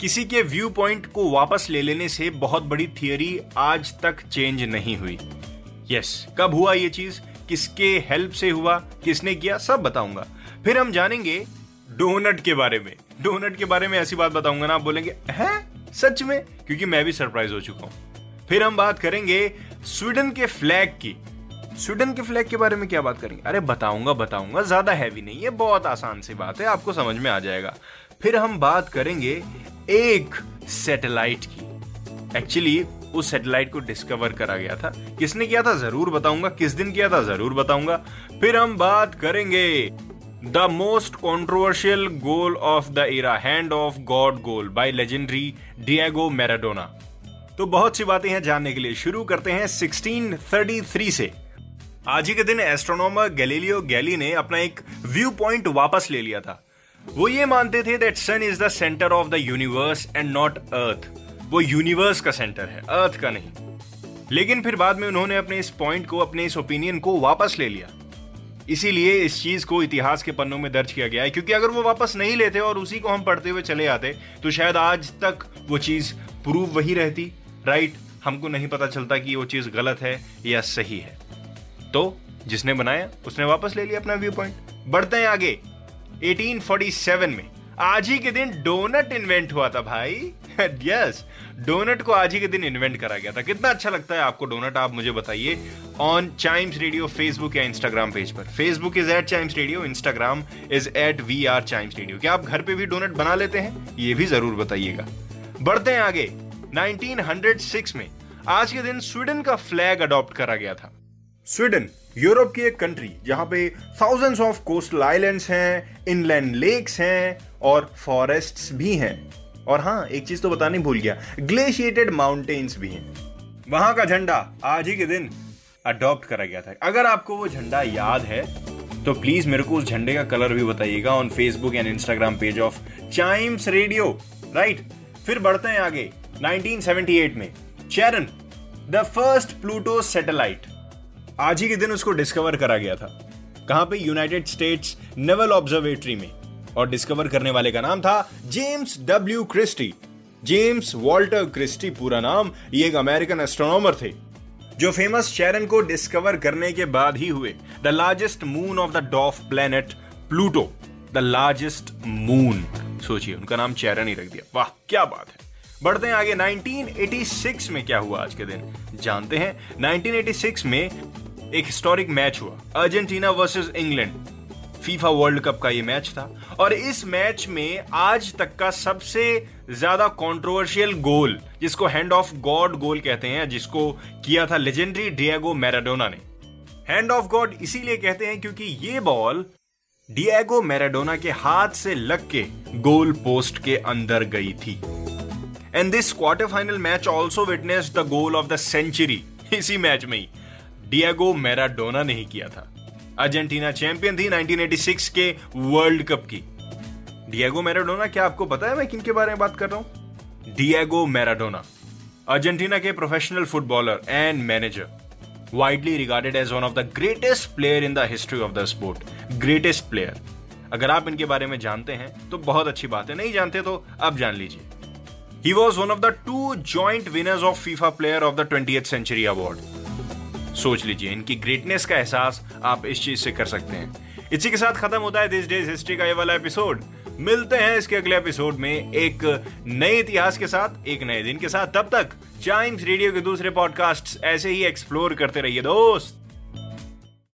किसी के view point को वापस ले लेने से बहुत बड़ी थियरी आज तक चेंज नहीं हुई। यस yes, कब हुआ ये चीज़? किसके हेल्प से हुआ? किसने किया? सब बताऊँगा। फिर हम जानेंगे डोनट के बारे में। डोनट के बारे में ऐसी बात बताऊँगा ना आप बोलेंगे है? सच में? क्योंकि मैं भी सरप्राइज़ हो चुका हूँ। फिर हम बात करेंगे स्वीडन के फ्लैग की। स्वीडन के फ्लैग के बारे में क्या बात करेंगे? अरे बताऊँगा बताऊँगा ज़्यादा हैवी नहीं है बहुत आसान सी बात है आपको समझ में आ जाएगा। फिर हम बात करेंगे एक सैटेलाइट की। एक्चुअली उस सैटेलाइट को डिस्कवर करा गया था। किसने किया था? ज़रूर बताऊँगा। किस दिन किया था? ज़रूर बताऊँगा। फिर हम बात करेंगे the most controversial goal of the era hand of God goal by legendary Diego Maradona तो बहुत सी बातें हैं जानने के लिए। शुरू करते हैं 1633 से। आज ही के दिन एस्ट्रोनॉमर गैलीलियो गैली ने अपना एक व्यू पॉइंट वापस ले लिया था। वो ये मानते थे that sun is the centre of the universe and not earth वो यूनिवर्स का सेंटर है अर्थ का नहीं। लेकिन फिर बाद में उन्होंने अपने इस पॉइंट को, अपने इस ओपिनियन को वापस ले लिया। इसीलिए इस चीज़ को इतिहास के पन्नों में दर्ज किया गया है, क्योंकि अगर वो वापस नहीं लेते और उसी को हम पढ़ते हुए चले आते तो शायद आज तक वो चीज़ प्रूव वही रहती राइट हमको नहीं पता चलता कि वो चीज़ गलत है या सही है। तो जिसने बनाया, उसने वापस ले लिया अपना व्यू पॉइंट बढ़ते हैं आगे। 1847 में। आज ही के दिन डोनट इन्वेंट हुआ था भाई। यस डोनट को आज ही के दिन इन्वेंट करा गया था। कितना अच्छा लगता है आपको डोनट, आप मुझे बताइए। ऑन चाइम्स रेडियो फेसबुक या इंस्टाग्राम पेज पर। Facebook is at Chimes Radio Instagram is at we are Chimes Radio क्या आप घर पे भी डोनट बना लेते हैं? ये भी ज़रूर बताइएगा। बढ़ते हैं आगे। 1906 में आज के दिन स्वीडन का फ्लैग अडॉप्ट करा गया था। स्वीडन यूरोप की एक कंट्री जहाँ पे थाउजेंड्स ऑफ़ कोस्टल आइलैंड्स हैं इनलैंड लेक्स हैं, और फॉरेस्ट्स भी हैं। और हाँ एक चीज़ तो बतानी भूल गया ग्लेशिएटेड माउंटेन्स भी हैं। वहाँ का झंडा आज ही के दिन अडॉप्ट करा गया था। अगर आपको वो झंडा याद है तो प्लीज़ मेरे को उस झंडे का कलर भी बताइएगा on Facebook and Instagram page of Chimes Radio right फिर बढ़ते हैं आगे 1978 में। Charon the first Pluto satellite आज ही के दिन उसको डिस्कवर करा गया था। कहाँ पे? यूनाइटेड स्टेट्स नेवल ऑब्जर्वेटरी में। और डिस्कवर करने वाले का नाम था James W Christie James Walter Christie पूरा नाम। ये एक अमेरिकन एस्ट्रोनॉमर थे, जो फ़ेमस चैरन को डिस्कवर करने के बाद ही हुए। The largest moon of the dwarf planet Pluto the largest moon सोचिए, उनका नाम चैरन ही रख दिया। वाह, क्या बात है। बढ़ते हैं आगे। 1986 में क्या हुआ आज के दिन? जानते हैं? 1986 में एक हिस्टोरिक मैच हुआ, Argentina versus England. FIFA World Cup का ये मैच था। और इस मैच में आज तक का सबसे ज़्यादा कंट्रोवर्शियल गोल जिसको हैंड ऑफ़ गॉड गोल कहते हैं, जिसको किया था लेजेंडरी डिएगो मैराडोना ने। हैंड ऑफ़ गॉड इसीलिए कहते हैं क्योंकि ये बॉल डिएगो मैराडोना के हाथ से लग के गोल पोस्ट के अंदर गई थी। And this quarter final match also witness the goal of the century इसी मैच में ही। डिएगो मैराडोना ने ही किया था। अर्जेंटीना चैंपियन थी 1986 के वर्ल्ड कप की। डिएगो मैराडोना क्या आपको पता है मैं किन के बारे में बात कर रहा हूँ? डिएगो मैराडोना अर्जेंटीना के professional footballer and manager widely regarded as one of the greatest player in the history of the sport greatest player अगर आप इनके बारे में जानते हैं तो बहुत अच्छी बात है। नहीं जानते तो अब जान लीजिए। He was one of the two joint winners of FIFA Player of the 20th Century Award. सोच लीजिए, इनकी ग्रेटनेस का एहसास आप इस चीज़ से कर सकते हैं। इसी के साथ खत्म होता है दिस डेज़ हिस्ट्री का ये वाला एपिसोड मिलते हैं इसके अगले एपिसोड में एक नए इतिहास के साथ, एक नए दिन के साथ। तब तक चाइम्स रेडियो के दूसरे पॉडकास्ट ऐसे ही एक्सप्लोर करते रहिए दोस्त।